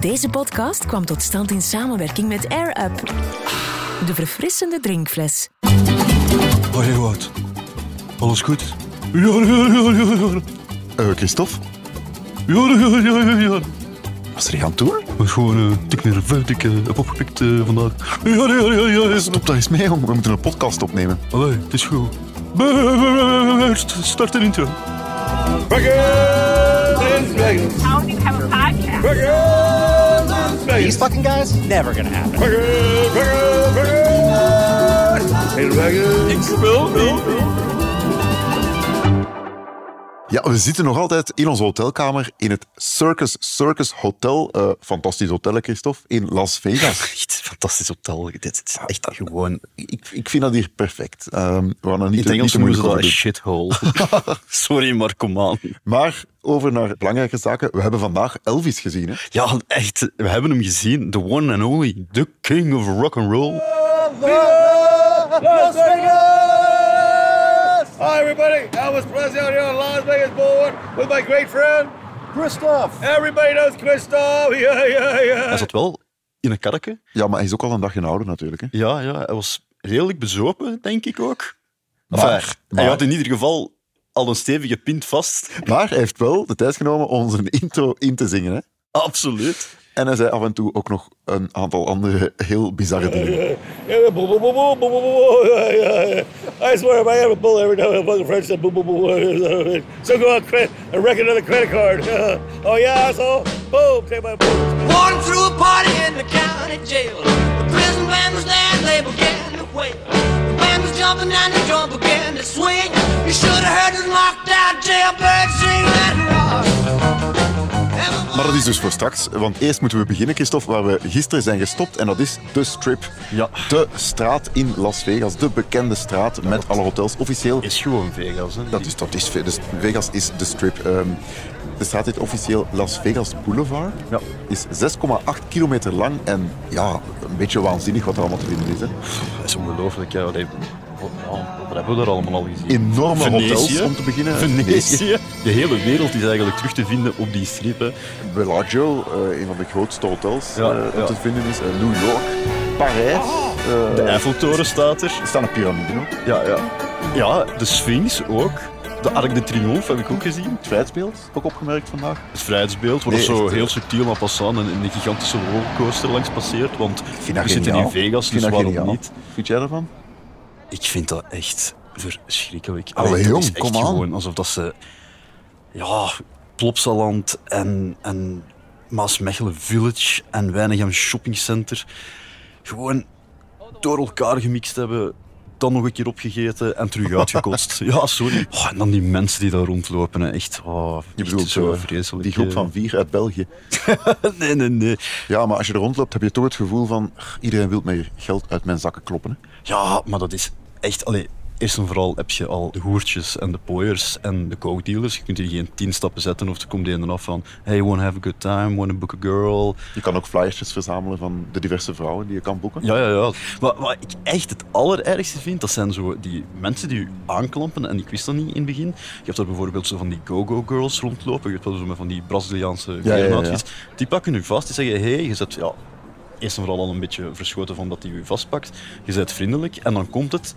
Deze podcast kwam tot stand in samenwerking met Air Up. De verfrissende drinkfles. Hoi Wout. Alles goed? Ja, ja, ja, ja, ja. Eh, Christophe, Ja, ja, ja, ja, ja. was er hier aan toe? Ik ben gewoon een tik nerveus. Ik eh, heb opgepikt eh, vandaag. Ja, ja, ja, ja. ja. Stop daar eens mee. We moeten een podcast opnemen. Allee, het is goed. St- Start een intro. How do you have a podcast? These fucking guys? Never gonna happen. Ja, we zitten nog altijd in onze hotelkamer in het Circus Circus Hotel. Eh, fantastisch hotel, Christophe, in Las Vegas. Echt fantastisch hotel. Dit is echt gewoon... ik, ik vind dat hier perfect. Ehm, we gaan er niet, In te- het Engels noemen ze dat een shithole. Sorry, maar kom aan. Maar over naar belangrijke zaken. We hebben vandaag Elvis gezien. Hè? Ja, echt. We hebben hem gezien. The one and only. The king of rock and roll. Hi, everybody. Elvis Presley out here in Las Vegas Boulevard with my great friend, Christoph. Everybody knows Christoph. Yeah, yeah, yeah. Hij zat wel in een karretje. Ja, maar hij is ook al een dagje ouder natuurlijk. Hè? Ja, ja. Hij was redelijk bezopen, denk ik ook. Maar- Enfin, maar- Hij had in ieder geval al een stevige pint vast. Maar hij heeft wel de tijd genomen om onze intro in te zingen. Hè? Absoluut. En hij zei af en toe ook nog een aantal andere heel bizarre dingen. I swear, if I have a bull every time I fucking French said boom, boom, boom. So go on, credit, and wreck another credit card. oh, yeah, asshole. Boom, take my boom. Walking through a party in the county jail. The prison band was there and they began to wail. The band was jumping and the drum began to swing. You should have heard the knocked out jailbird sing that rock. Maar dat is dus voor straks, want eerst moeten we beginnen, Christophe, waar we gisteren zijn gestopt. En dat is de Strip. Ja. De straat in Las Vegas, de bekende straat met alle hotels. Officieel, Is gewoon Vegas. Hè. dat is, dat is, dus Vegas is de Strip. Ehm, de straat heet officieel Las Vegas Boulevard. Ja. Is 6,8 kilometer lang en ja, een beetje waanzinnig wat er allemaal te vinden is. Hè. Dat is ongelooflijk. Ja. Wat, hebben we daar allemaal al gezien? Enorme Venetië. hotels om te beginnen. Venetië. De hele wereld is eigenlijk terug te vinden op die strip. Hè. Bellagio, eh, een van de grootste hotels Ja, eh, ja. te vinden is. Eh, New York, Parijs. eh, De Eiffeltoren staat er. er staan een piramide ook. Ja, ja. ja, de Sphinx ook. De Arc de Triomphe heb ik ook gezien. Het vrijheidsbeeld, ook opgemerkt vandaag. Het vrijheidsbeeld, waar Nee, zo echt, heel subtiel aan passant en een gigantische rollercoaster langs passeert. Want we zitten in Vegas, dus waarom geniaal. niet? Vind jij ervan? Ik vind dat echt verschrikkelijk. Allee, jong, is echt kom aan. gewoon alsof dat ze... Ja, Plopsaland en, en Maasmechelen Village en Weinigem Shopping Center gewoon door elkaar gemixt hebben, dan nog een keer opgegeten en terug uitgekotst. ja, sorry. Oh, en dan die mensen die daar rondlopen, hè. echt, oh, Je echt bedoelt zo eh, vreselijk. die groep van vier uit België. nee, nee, nee. Ja, maar als je er rondloopt, heb je toch het gevoel van... "Ugh, Iedereen wil mij geld uit mijn zakken kloppen. Hè? Ja, maar dat is echt... Allee, eerst en vooral heb je al de hoertjes en de pooiers en de coke dealers. Je kunt hier geen tien stappen zetten of er komt een af van... Hey, wanna have a good time, wanna book a girl. Je kan ook flyertjes verzamelen van de diverse vrouwen die je kan boeken. Ja, ja, ja. Maar wat ik echt het allerergste vind, dat zijn zo die mensen die je aanklampen. En ik wist dat niet in het begin. Je hebt daar bijvoorbeeld zo van die go-go girls rondlopen. Je hebt wel zo met van die Braziliaanse ja. Die pakken je vast. Die zeggen, hey, je zet... Ja, eerst en vooral al een beetje verschoten van dat hij je vastpakt. Je bent vriendelijk. En dan komt het...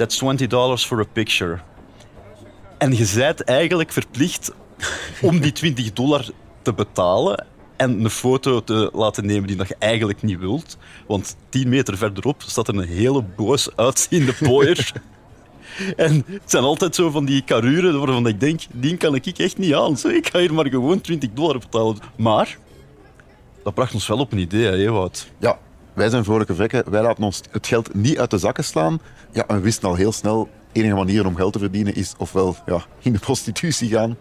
That's 20 dollars for a picture. En je bent eigenlijk verplicht om die 20 dollar te betalen en een foto te laten nemen die dat je eigenlijk niet wilt. Want 10 meter verderop staat er een hele boos uitziende pooier. en het zijn altijd zo van die karuren waarvan ik denk, die kan ik echt niet aan. Zo, ik ga hier maar gewoon 20 dollar betalen. Maar, dat bracht ons wel op een idee, hè, Ewout. Ja, wij zijn vrolijke vrekken. Wij laten ons het geld niet uit de zakken slaan. Ja, en we wisten al heel snel, de enige manier om geld te verdienen is ofwel ja, in de prostitutie gaan,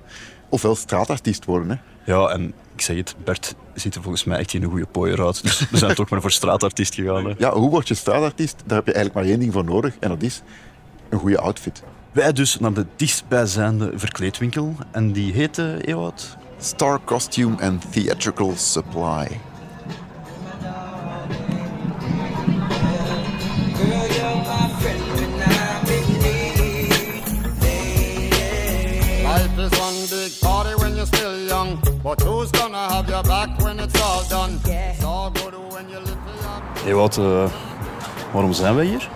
ofwel straatartiest worden. Hè. Ja, en ik zeg het, Bert ziet er volgens mij echt geen goede pooier uit. Dus we zijn toch maar voor straatartiest gegaan. Hè. Ja, hoe word je straatartiest? Daar heb je eigenlijk maar één ding voor nodig en dat is een goede outfit. Wij dus naar de dichtstbijzijnde verkleedwinkel. En die heette, Ewout? Star Costume and Theatrical Supply. Still young, but who's gonna have your back when it's all done. It's all good when you live for your Hey, wat, eh, waarom zijn wij hier?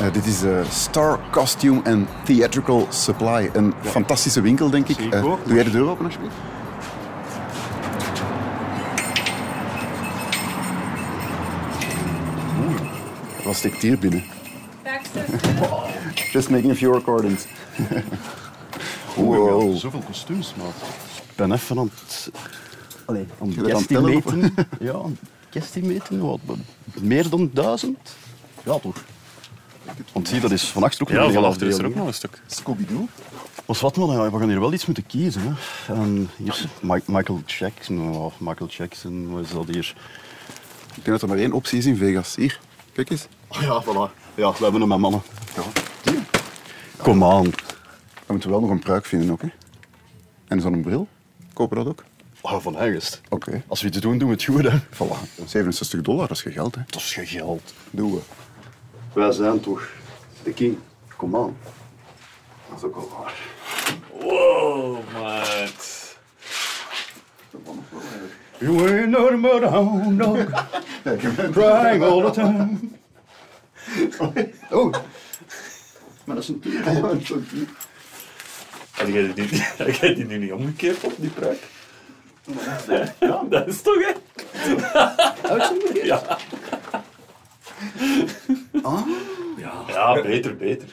Eh, dit is eh, Star Costume and Theatrical Supply. Een fantastische winkel, denk ik. Ook. doe jij de deur open, alsjeblieft? Oeh, wat steekt hier binnen? Just making a few recordings. wow. Zoveel kostuums, maat. Ik ben even aan het... Allee, aan het guestimeten. Ja, aan het guestimeten. Wat, meer dan duizend? Ja, toch? Want zie, dat is van achter ook Ja, nog een hele vanaf er is er ook nog een stuk. Scooby-Doo. Wat wat man, ja, we gaan hier wel iets moeten kiezen. Hè. En hier is Mi- Michael Jackson. Oh, Michael Jackson, wat is dat hier? Ik denk dat er maar één optie is in Vegas. Hier, kijk eens. Oh ja, voilà. Ja, we hebben hem met mannen. Kom aan. Dan moeten we wel nog een pruik vinden ook, hè? En zo'n bril. Kopen dat ook? Oh, van ergens. Oké. Als we het doen, doen we het goed. Hè. Voilà. 67 dollar, dat is geen geld, hè? Dat is geen geld. Doen we. Wij zijn toch de king. Kom aan. Dat is ook wel waar. Wow, maat. You ain't nothing but a hound dog, crying all the time. Oh, Maar dat is een Had jij die, nu niet omgekeerd op die pruik? Ja, dat is toch, hè? Ja. Ja, ja beter, beter.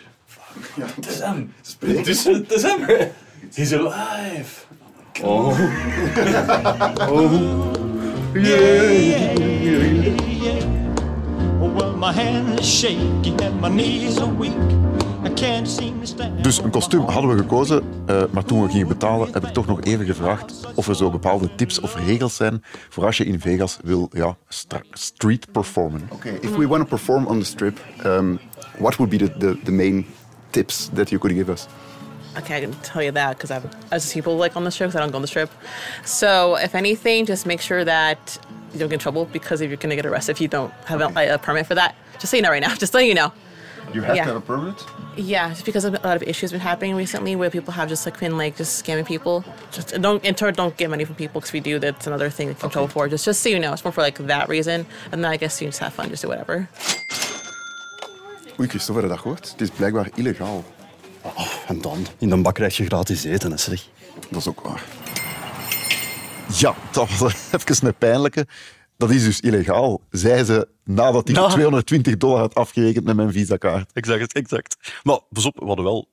Het is hem. Het is, het is hem. He's alive. Oh. Oh, well, my hand is shaky and my knees are weak. I can't seem to stand. Dus een kostuum hadden we gekozen, eh, maar toen we gingen betalen heb ik toch nog even gevraagd of er zo bepaalde tips of regels zijn voor als je in Vegas wil ja, street performen. Oké, if we want to perform on the strip, um, what would be the, the, the main tips that you could give us? Okay, I can tell you that because I've as people like on the strip because I don't go on the strip. So if anything, just make sure that you don't get in trouble because if you're gonna get arrested if you don't have a, a permit for that. Just so you know right now. Just so you know. You have Yeah. to have a permit? Yeah, just because of a lot of issues been happening recently where people have just like been like just scamming people. Just don't in turn don't get money from people because we do that's another thing to get in trouble for. Just just so you know, it's more for like that reason. And then I guess you just have fun, just do whatever. Oei, Christophe, heb je dat gehoord? Het is blijkbaar illegaal. Oh, en dan, in de bak krijg je gratis eten, hè, zeg. Dat is ook waar. Ja, dat was even een pijnlijke. Dat is dus illegaal, zei ze nadat hij Ja. 220 dollar had afgerekend met mijn visakaart. Exact, exact. Maar pas op, we hadden wel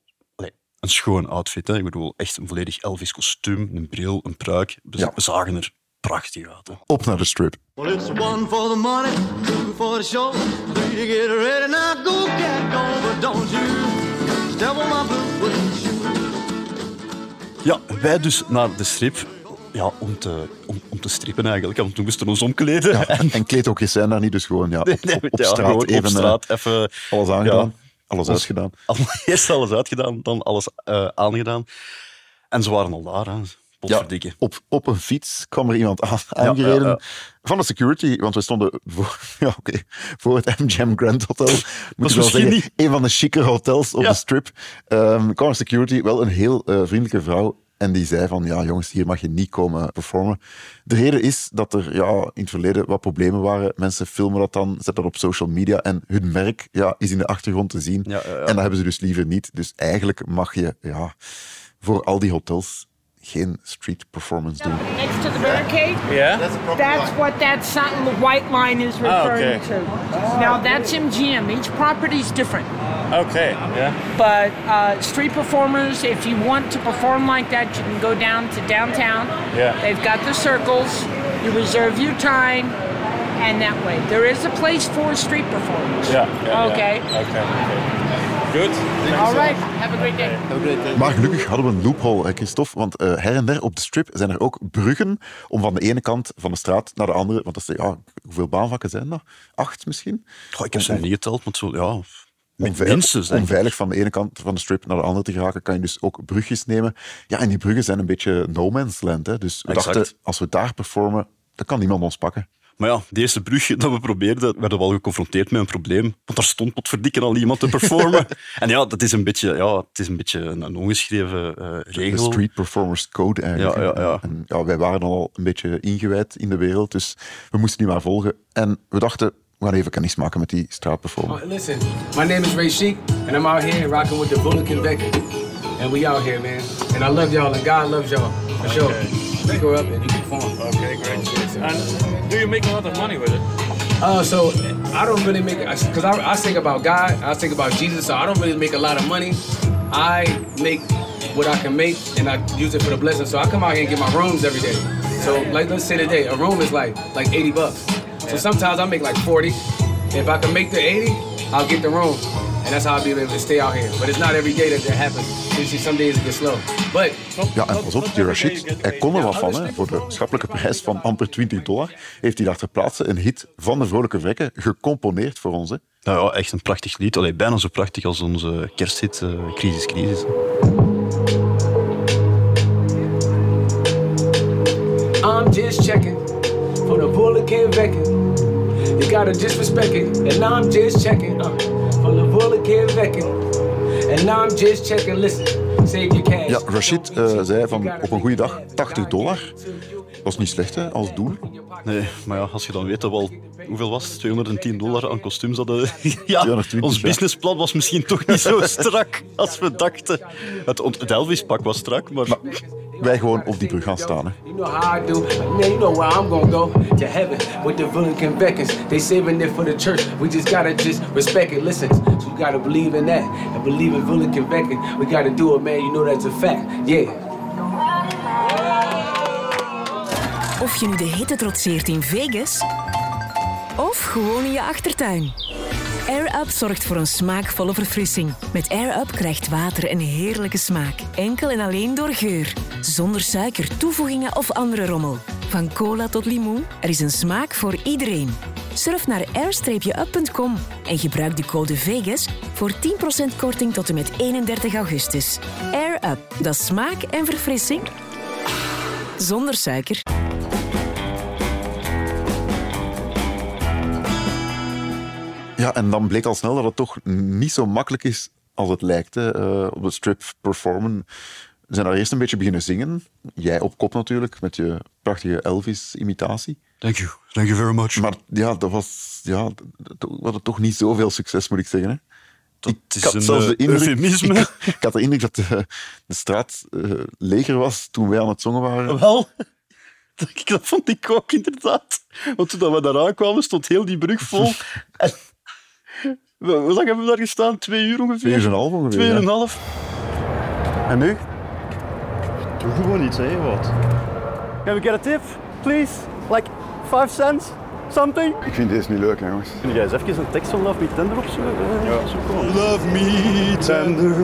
een schoon outfit. Hè. Ik bedoel, echt een volledig Elvis kostuum, een bril, een pruik. We, Ja. zagen er prachtig uit. Hè. Op naar de strip. Well, it's one for the money, two for the show, three to get ready. Now go, cat, go, but don't you step on my blue suede shoe. Ja, wij dus naar de strip. Ja, om te, om, om te strippen eigenlijk. Want toen moesten we ons omkleden. Ja, en, en kleedhokjes zijn daar niet, dus gewoon ja, op, Nee, op, op ja, straat even op straat even... eh, alles aangedaan. Ja. Alles uitgedaan. Eerst alles uitgedaan, dan alles eh, aangedaan. En ze waren al daar, hè. Potverdikke. op, op een fiets kwam er iemand aan, aangereden ja, ja. van de security, want we stonden voor, ja, oké, voor het MGM Grand Hotel. Moet wel misschien zeggen, niet- een van de chique hotels op Ja. de strip. Ehm kwam een security, wel een heel eh, vriendelijke vrouw. En die zei van, ja jongens, hier mag je niet komen performen. De reden is dat er ja, in het verleden wat problemen waren. Mensen filmen dat dan, zetten dat op social media en hun merk ja, is in de achtergrond te zien. Ja, ja, ja. En dat hebben ze dus liever niet. Dus eigenlijk mag je ja, voor al die hotels geen street performance doen. Next to the barricade? Yeah? That's what that sign, the white line is referring okay. to. Now that's MGM. Each property is different. Okay, ja. But uh, street performers, if you want to perform like that, you can go down to downtown. Yeah. They've got the circles. You reserve your time, and that way there is a place for street performers. Ja, ja, ja. Okay. Oké, Goed. All right. Have a great day. Maar gelukkig hadden we een loophole, hè, Christophe. Want eh, her en der op de strip zijn er ook bruggen om van de ene kant van de straat naar de andere. Want dat is, ja, hoeveel baanvakken zijn dat? Acht misschien? Goh, ik heb ze niet geteld, maar zo, ja... Minstens, ik. onveilig van de ene kant van de strip naar de andere te geraken, kan je dus ook brugjes nemen. Ja, en die bruggen zijn een beetje no man's land. Hè. Dus we Exact. dachten, als we daar performen, dan kan niemand ons pakken. Maar ja, de eerste brug dat we probeerden, werden we wel geconfronteerd met een probleem. Want daar stond potverdikken al iemand te performen. en ja, dat is een beetje, ja, het is een, beetje een, een ongeschreven eh, De regel. Street Performers Code eigenlijk. Ja, ja, ja. En, ja, wij waren al een beetje ingewijd in de wereld, dus we moesten die maar volgen. En we dachten, we gaan even kennis maken met die straatperformer. Uh, listen, my name is Ray Sheik, and I'm out here rocking with the Bullet Convection. And we out here, man. And I love y'all, and God loves y'all, for sure. We grow up and you perform. Okay, great. And do you make a lot of money with it? Uh, so I don't really make because I, I think about God, I think about Jesus, so I don't really make a lot of money. I make what I can make, and I use it for the blessing. So I come out here and get my rooms every day. So like let's say today, a room is like like 80 bucks. So sometimes I make like 40. If I can make the 80, I'll get the room. And that's how I'll be able to stay out here. But it's not every day that that happens. Usually some days it gets slow. But Ja, en pas op, die Rashid, hij kon er wat van. Hè. Voor de schappelijke prijs van amper 20 dollar heeft hij daar ter plaatse een hit van de Vrolijke Vrekken gecomponeerd voor ons. Hè. Nou ja, echt een prachtig lied. Allee, bijna zo prachtig als onze kersthit eh, Crisis, Crisis. I'm just checking for the bullet Convection. You gotta just respect it. And now I'm just checking uh, And now I'm just checking. Listen. Ja, Rashid eh, zei van op een goede dag 80 dollar. Dat is niet slecht hè, als doel. Nee, maar ja, als je dan weet dat we al... Hoeveel was het? 210 dollar aan kostuums hadden. ja, 220, ons ja. businessplan was misschien toch niet zo strak als we dachten. Het, het Elvis-pak was strak, maar... Wij gewoon op die brug gaan staan. Hè. You know how I do. Man, you know where I'm gonna go. To heaven with the bullet Convections. They saving it for the church. We just gotta just respect it. Listen, so you gotta believe in that. And believe in. We gotta do it, man. You know that's a fact. Yeah. Of je nu de hitte trotseert in Vegas of gewoon in je achtertuin. Air Up zorgt voor een smaakvolle verfrissing. Met Air Up krijgt water een heerlijke smaak. Enkel en alleen door geur. Zonder suiker, toevoegingen of andere rommel. Van cola tot limoen, er is een smaak voor iedereen. Surf naar air-up.com en gebruik de code VEGAS voor 10% korting tot en met 31 augustus. Air Up, dat smaak en verfrissing zonder suiker. Ja, en dan bleek al snel dat het toch niet zo makkelijk is als het lijkt. Hè. Eh, op de strip performen. We zijn daar eerst een beetje beginnen zingen. Jij op kop natuurlijk, met je prachtige Elvis-imitatie. Thank you. Thank you very much. Maar ja, dat was... Ja, we hadden toch niet zoveel succes, moet ik zeggen. Hè. Dat ik is had een, zelfs de eh, indruk. Ik, ik had de indruk dat de, de straat eh, leger was toen wij aan het zongen waren. Wel, dat, dat vond ik ook inderdaad. Want toen we daar aankwamen, stond heel die brug vol. En, hoe lang hebben we daar gestaan? Twee uur ongeveer? Twee uur en een half ongeveer, Twee uur en een half. En nu? Doe gewoon iets, hè, wat. Can we get a tip, please? Like five cents? Something? Ik vind deze niet leuk, hè, jongens. Kun jij eens even een tekst van Love Me Tender opzoeken? Ja. Zoeken? Love me tender.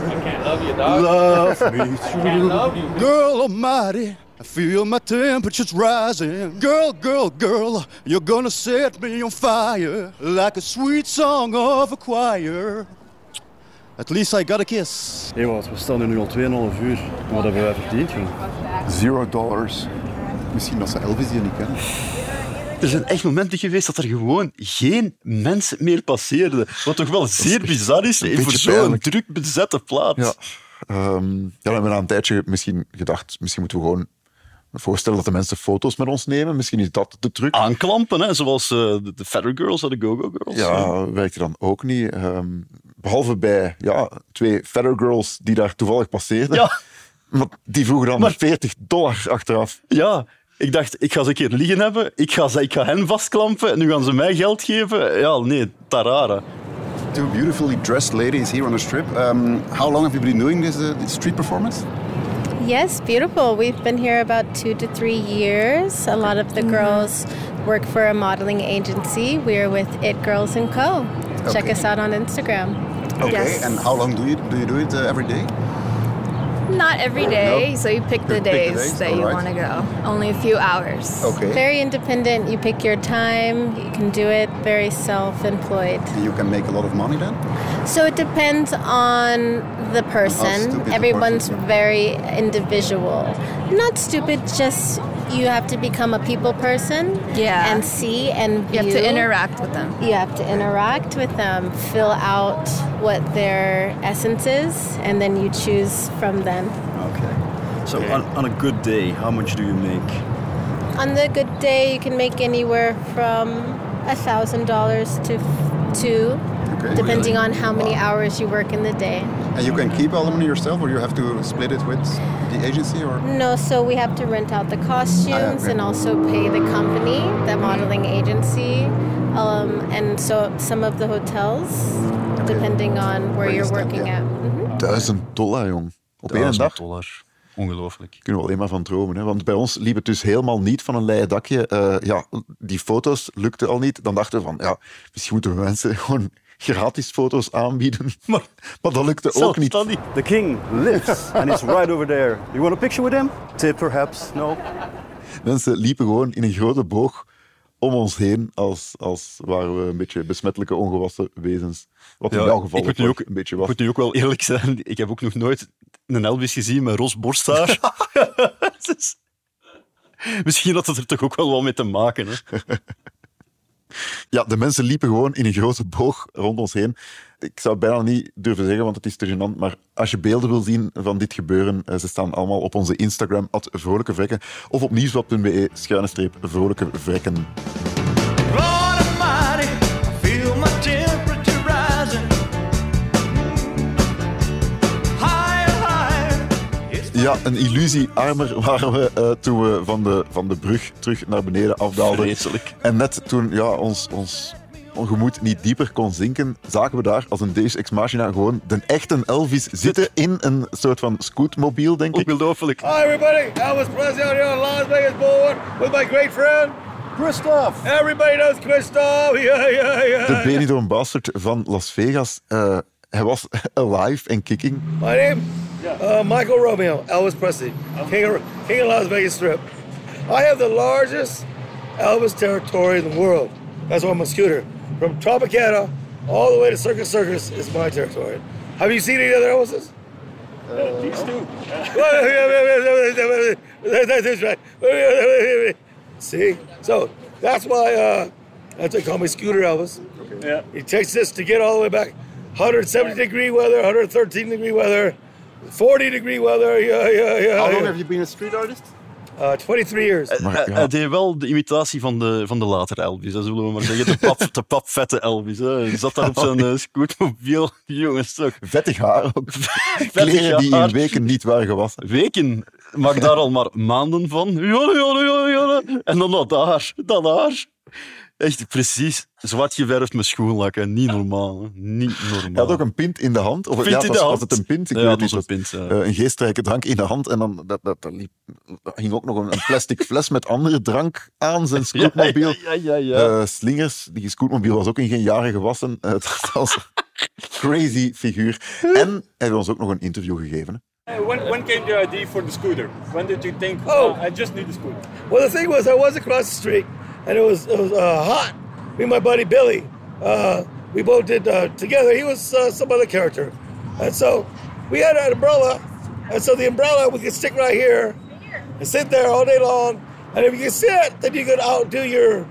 love you, dog. Love me Can't true. love you. Girl almighty, I feel my temperature's rising. Girl, girl, girl, you're gonna set me on fire like a sweet song of a choir. At least I got a kiss. Hé, wat, we staan hier nu al 2,5 uur. Wat hebben wij verdiend? Zero dollars. Misschien dat ze Elvis die niet kennen. Er zijn echt momenten geweest dat er gewoon geen mensen meer passeerden. Wat toch wel zeer bizar is een voor zo'n druk bezette plaats. Ja. Ehm, ja, we hebben na een tijdje misschien gedacht, misschien moeten we gewoon voorstellen dat de mensen foto's met ons nemen. Misschien is dat de truc. Aanklampen, hè? zoals eh, de, de Fatter Girls en de Go-Go Girls. Ja, werkte dan ook niet. Ehm, behalve bij ja, twee Feather Girls die daar toevallig passeerden. Ja. Maar die vroegen dan 40 dollar achteraf. Ja, ik dacht, ik ga ze een keer liggen hebben, ik ga, ze, ik ga hen vastklampen en nu gaan ze mij geld geven. Ja, nee, tarara. Two beautifully dressed ladies here on the strip. Um, how long have you been doing this, uh, this street performance? Yes, beautiful. We've been here about two to three years. A lot of the girls work for a modeling agency. We're with It Girls and Co. Check us out on Instagram. Okay, Yes. and how long do you do you do it uh, every day? Not every day, No? so you pick the Pick the days, days, that you alright. want to go. Only a few hours. Okay. Very independent. You pick your time. You can do it very self-employed. You can make a lot of money then. So it depends on the person. stupid the Everyone's person, very individual. Not stupid, just you have to become a people person. Yeah. And see and You have to interact with them. You have to interact with them, fill out what their essence is, and then you choose from them. Okay. So on, on a good day, how much do you make? On the good day, you can make anywhere from a thousand dollars to two, Okay. depending on how many hours you work in the day. And you can keep all the money yourself, or you have to split it with the agency, or No, so we have to rent out the costumes okay. and also pay the company, the modeling agency, um, and so some of the hotels, depending on where you're working at. Mhm. Duizend dollar, jong. Op één Duizend dag. dollar. Ongelooflijk. Kunnen we alleen maar van dromen. Hè? Want bij ons liep het dus helemaal niet van een leien dakje. Eh, ja, die foto's lukten al niet. Dan dachten we van, ja, misschien moeten we mensen gewoon gratis foto's aanbieden. Maar, maar dat lukte ook niet. The king lives and he's right over there. You want a picture with him? Tip perhaps? No? Mensen liepen gewoon in een grote boog om ons heen, als, als waren we een beetje besmettelijke ongewassen wezens. Wat in Ja, jouw geval ik ook nu ook, een beetje ik was. moet nu ook wel eerlijk zijn. Ik heb ook nog nooit een Elvis gezien met ros borsthaar. Dus Misschien had het er toch ook wel wat mee te maken. Hè? Ja, de mensen liepen gewoon in een grote boog rond ons heen. Ik zou het bijna niet durven zeggen, want het is te gênant. Maar als je beelden wil zien van dit gebeuren, eh, ze staan allemaal op onze Instagram, at Vrolijke of op nieuwsblad.be, schuine streep, Vrolijke Vrekken. Ja, een illusie armer waren we eh, toen we van de, van de brug terug naar beneden afdaalden. Vreselijk. En net toen ja, ons, ons gemoed niet dieper kon zinken, zagen we daar als een Deus Ex Machina gewoon de echte Elvis zitten in een soort van scootmobiel, denk ik. Ongelooflijk. Hi, everybody. Elvis Presley out here on Las Vegas Boulevard with my great friend, Christoph. Everybody knows Christoph. Yeah, yeah, yeah. De Benidorm Bastard van Las Vegas. eh, hij was alive en kicking. My name? Uh, Michael Romeo, Elvis Presley, King, of, King of Las Vegas Strip. I have the largest Elvis territory in the world. That's why I'm a scooter. From Tropicana all the way to Circus Circus is my territory. Have you seen any other Elvises? These two. That's right. See? So that's why uh, that's why they call me Scooter Elvis. Yeah. He takes this to get all the way back. 170 degree weather, 113 degree weather, 40 degree weather. Yeah, yeah, yeah. How long have you been a street artist? Uh, 23 years. Hij, hij deed wel de imitatie van de, van de latere Elvis, hè, zullen we maar zeggen. De, pap, de papvette Elvis. Hè. Hij zat daar op zijn uh, scootmobiel. Jongens, toch. Vettig haar ook. Vettig Kleren die haar. in weken niet waren gewassen. Weken? Maak daar al maar maanden van. Ja, ja, ja, ja. En dan dat daar. Dat daar. Echt precies. Zwart geverfd met schoenlakken. Niet normaal. Hè. Niet normaal. Hij had ook een pint in de hand. Of, Pint ja, in was, de was hand. het een pint? Ik Ja, weet het niet. was een Het pint, was, ja. eh, een geestrijke drank in de hand. En dan dat, dat, dat liep, er hing ook nog een, een plastic fles met andere drank aan zijn scootmobiel. Ja, ja, ja, ja. Eh, slingers. Die scootmobiel was ook in geen jaren gewassen. Eh, het was een crazy figuur. En hij heeft ons ook nog een interview gegeven. hè. When, when came the idea for the scooter? When did you think, Oh. oh, I just need a scooter? Well, the thing was, I was across the street, and it was it was uh, hot. Me and my buddy Billy, uh, we both did uh, together. He was uh, some other character, and so we had an umbrella, and so the umbrella we could stick right here and sit there all day long. And if you can sit, then you could outdo your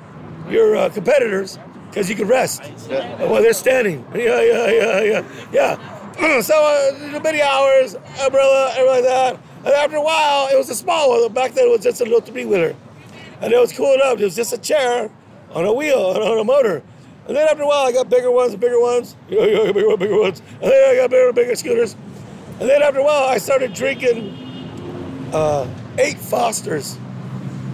your uh, competitors because you could rest while they're standing. Yeah, yeah, yeah, yeah, yeah. so uh, many hours, umbrella, everything like that. And after a while, it was a small one. Back then, it was just a little three wheeler, and it was cool enough. It was just a chair on a wheel and on a motor. And then after a while, I got bigger ones bigger ones. Bigger, ones, bigger ones. And then I got bigger, bigger scooters. And then after a while, I started drinking uh, eight Fosters,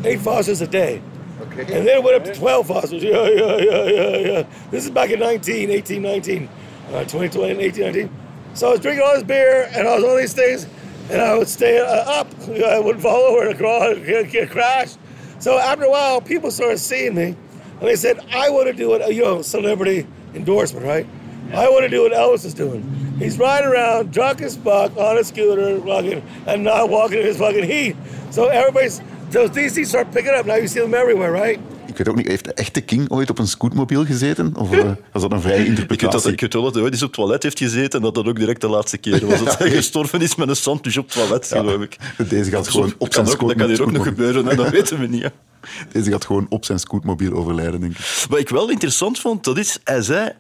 eight Fosters a day. Okay. And then it went up to 12 Fosters. Yeah, yeah, yeah, yeah, yeah. This is back in 19, 18, 19, uh, 2020, and 18, 19. So I was drinking all this beer and all all these things, and I would stay uh, up. I wouldn't fall over and crawl, crashed. So after a while, people started seeing me, and they said, I want to do what, you know, celebrity endorsement, right? I want to do what Elvis is doing. He's riding around drunk as fuck on a scooter, fucking, and not walking in his fucking heat. So everybody's, those DC start picking up. Now you see them everywhere, right? Ik weet ook niet, heeft de echte King ooit op een scootmobiel gezeten? Of eh, was dat een vrije Ik weet, dat, interpretatie? ik weet wel dat hij ooit eens op het toilet heeft gezeten en dat dat ook direct de laatste keer was. Dat hij gestorven is met een sandwich op het toilet, geloof ik. Deze gaat gewoon op zijn ook, dat kan hier ook nog scootmobiel. gebeuren, hè, dat weten we niet. Hè. Deze gaat gewoon op zijn scootmobiel overlijden, denk ik. Wat ik wel interessant vond, dat is, hij zei,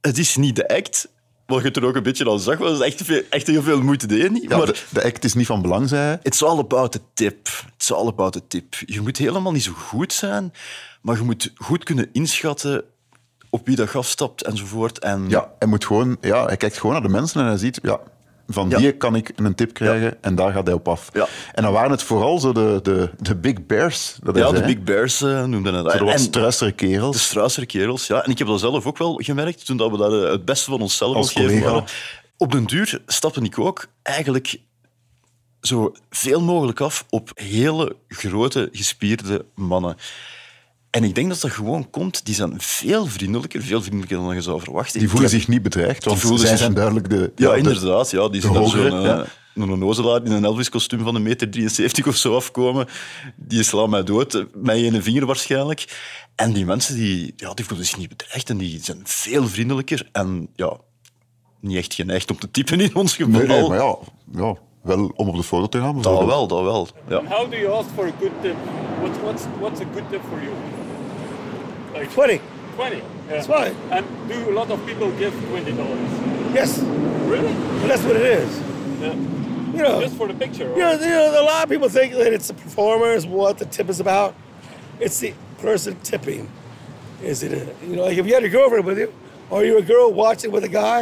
het is niet de act, wat je er ook een beetje al zag, was echt, veel, echt heel veel moeite deed niet. Ja, maar de, de act is niet van belang, zei hij. it's all about the tip. It's all about the tip. Je moet helemaal niet zo goed zijn, maar je moet goed kunnen inschatten op wie dat afstapt enzovoort. En Ja, hij, moet gewoon, ja, hij kijkt gewoon naar de mensen en hij ziet... Ja, van Ja. die kan ik een tip krijgen en daar gaat hij op af. Ja. En dan waren het vooral zo de, de, de big bears. Dat ja, de. Big Bears eh, noemden het. Zo de wat struisere kerels. De struisere kerels, ja. En ik heb dat zelf ook wel gemerkt, toen dat we daar eh, het beste van onszelf Als geven waren. Op den duur stapte ik ook eigenlijk zo veel mogelijk af op hele grote, gespierde mannen. En ik denk dat dat gewoon komt, die zijn veel vriendelijker, veel vriendelijker dan je zou verwachten. Die voelen zich niet bedreigd, want voelen zij zich- zijn duidelijk de... Ja, de- inderdaad. Ja, die dan hogere, zo'n ja. eh, een onnozelaar in een Elvis-kostuum van een meter 73 of zo afkomen. Die slaan mij dood, eh, met één vinger waarschijnlijk. En die mensen die, ja, die voelen zich niet bedreigd en die zijn veel vriendelijker. En ja, niet echt geneigd om te typen in ons geval. Nee, nee, maar ja, ja, wel om op de foto te gaan. Dat wel, dat wel. Ja. How do you ask for a good tip? What's what's what's a good tip for you? Like 20. 20. Yeah. It's fine. And do a lot of people give twenty dollars? Yes. Really? And that's what it is. Yeah. You know, Just for the picture. you know, you know, a lot of people think that it's the performers, what the tip is about. It's the person tipping. Is it, a, you know, like if you had a girlfriend with you, or you're a girl watching with a guy,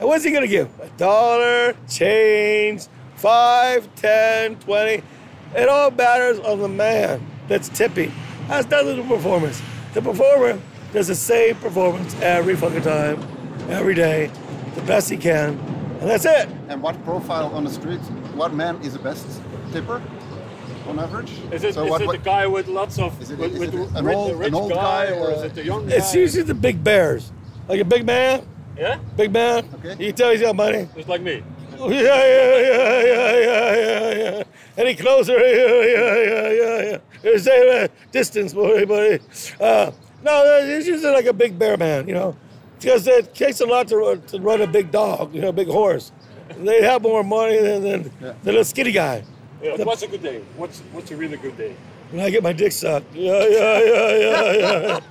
and what's he gonna give? A dollar, change, five, ten, twenty. It all matters on the man that's tipping. That's nothing to the performance. The performer does the same performance every fucking time, every day, the best he can, and that's it. And what profile on the street, what man is the best tipper on average? Is it, So is what- it what- the guy with lots of Is it- with, is with it the an rich, old- rich an old guy, guy or is it the young guy? It's usually the big bears. Like a big man, yeah, big man. You can tell he's got money. just like me. Oh, yeah, yeah, yeah, yeah, yeah, yeah, yeah. Any closer? Yeah, yeah, yeah, yeah, yeah. That distance, boy, buddy. Uh, no, it's usually like a big bear man, you know, because it takes a lot to run, to run a big dog, you know, a big horse. They have more money than, than, than a skinny guy. Yeah, what's a good day? What's what's a really good day? When I get my dick sucked. Yeah, yeah, yeah, yeah,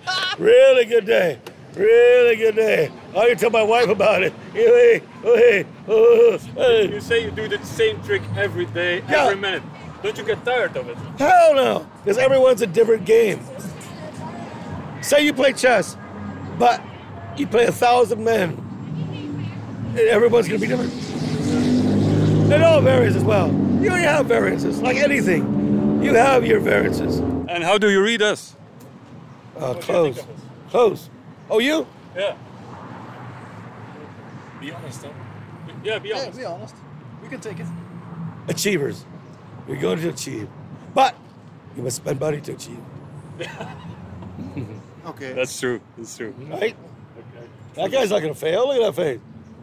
yeah. really good day. Really good day. I can tell my wife about it. Hey, hey, oh, hey. You say you do the same trick every day, Yeah. every minute. Don't you get tired of it? Hell no, because everyone's a different game. Say you play chess, but you play a thousand men. Everyone's gonna be different. It all varies as well. You only have variances, like anything. You have your variances. And how do you read us? Uh, close, close. Oh, you? Yeah. Be honest, though. Yeah, be honest. Yeah, be honest. We can take it. Achievers. You're going to achieve, but you must spend money to achieve. Okay. That's true. That's true. Right? Okay. That guy's not gonna fail. Look at that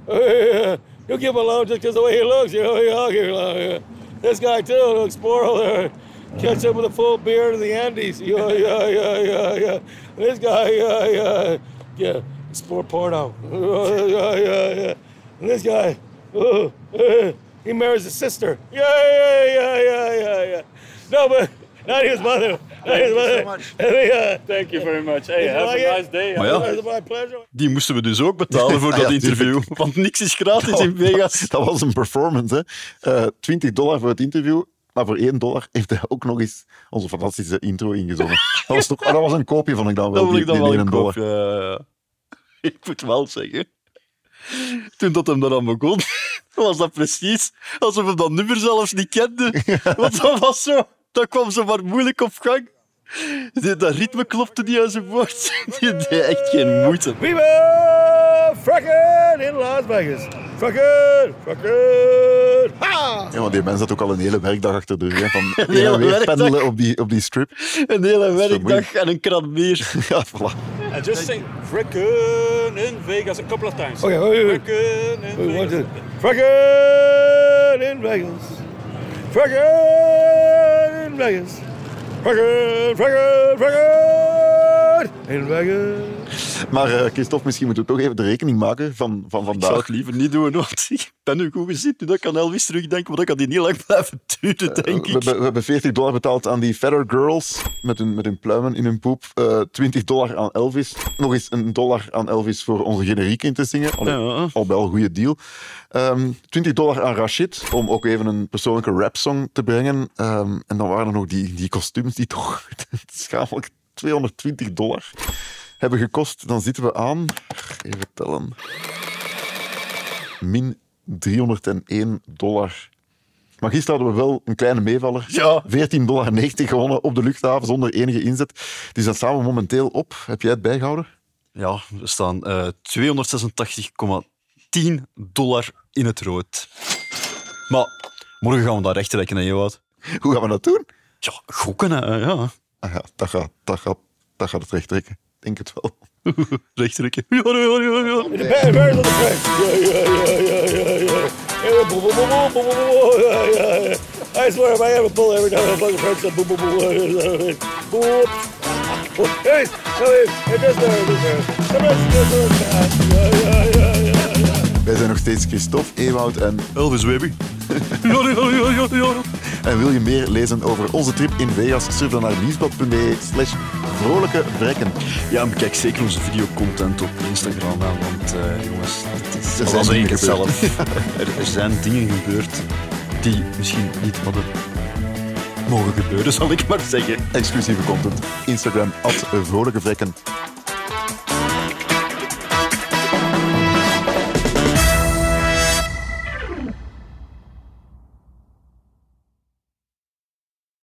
face. You'll give him a loan just because the way he looks. You know, I'll give him a loan. This guy too looks spoiled there. Catch up with a full beard in the Andes. Yeah, yeah, yeah, yeah, yeah. This guy, yeah, yeah, yeah. Sport porno. Yeah, yeah, yeah, yeah. And this guy, oh, uh, he marries his sister. Yeah, yeah, yeah, yeah, yeah, yeah. No, but not his mother. Not his mother. Yeah. Thank you very much. Hey, you have a nice day. Maar ja. It's my pleasure. Die moesten we dus ook betalen voor Ah, dat ja, interview. Want niks is gratis in Vegas. Dat was een performance. Hè. Eh 20 dollar voor het interview. Maar voor 1 dollar heeft hij ook nog eens onze fantastische intro ingezongen. Dat was, toch, dat was een koopje van ik dan wel, Dat wil die, ik dan die wel 1 een dollar. koop. Ja, ja, ja. Ik moet wel zeggen. Toen dat hem daaraan begon, was dat precies alsof hij dat nummer zelfs niet kende. Want dat was zo... Dat kwam zo maar moeilijk op gang. Dat ritme klopte niet aan zijn woord. Die deed echt geen moeite. Viva in Las Vegas. Fracking, Ha! Ja, maar die mens had ook al een hele werkdag achter de rug. hè, Van Een hele en weer werkdag. pendelen op die, op die strip. Een hele werkdag en een krat bier. Ja, voilà. And just sing Frickin' in Vegas a couple of times. Okay, wait. Frickin' in Vegas. Fracking in Vegas. Fracking in Vegas. In dragon. Maar eh, Christophe, misschien moeten we toch even de rekening maken van, van Ik vandaag. zou het liever niet doen, want ik ben nu goed gezien. Nu dat ik aan Elvis terugdenk, maar dat kan die niet lang blijven duren, denk we, ik. we hebben 40 dollar betaald aan die Feather Girls met hun, met hun pluimen in hun poep. Eh 20 dollar aan Elvis. Nog eens een dollar aan Elvis voor onze generiek in te zingen. Allee, Al bij al een goede deal. Ehm 20 dollar aan Rashid om ook even een persoonlijke rapsong te brengen. Ehm, en dan waren er nog die, die kostuums die toch schamelijk 220 dollar hebben gekost. Dan zitten we aan, even tellen, min 301 dollar. Maar gisteren hadden we wel een kleine meevaller. Ja. 14,90 dollar gewonnen op de luchthaven zonder enige inzet. Dus dat staan we momenteel op. Heb jij het bijgehouden? Ja, we staan eh 286,10 dollar in het rood. Maar morgen gaan we dat recht trekken, hè, Jowout? Hoe gaan we dat doen? Ja, gokken, hè, ja. Ah ja, dat gaat, dat gaat, dat gaat het recht trekken. Ik denk het wel. recht trekken. Ja, ja, ja, ja. In boom, boom, boom, boom, boom, yeah, yeah, yeah. I swear, if I ever pull every time I fucking. Hey, there, there. There, yeah, yeah, yeah, yeah, yeah. Wij zijn nog steeds Christophe, Ewout en Elvis. Ja, ja, ja, ja, ja. En wil je meer lezen over onze trip in Vegas? Surf dan naar nieuwsblad.be slash vrolijke vrekken. Ja, en bekijk zeker onze videocontent op Instagram, hè, want eh, jongens, het is Er zijn dingen het zelf. gebeurd. er, er zijn dingen gebeurd die misschien niet hadden mogen gebeuren, zal ik maar zeggen. Exclusieve content. Instagram, at vrolijke vrekken.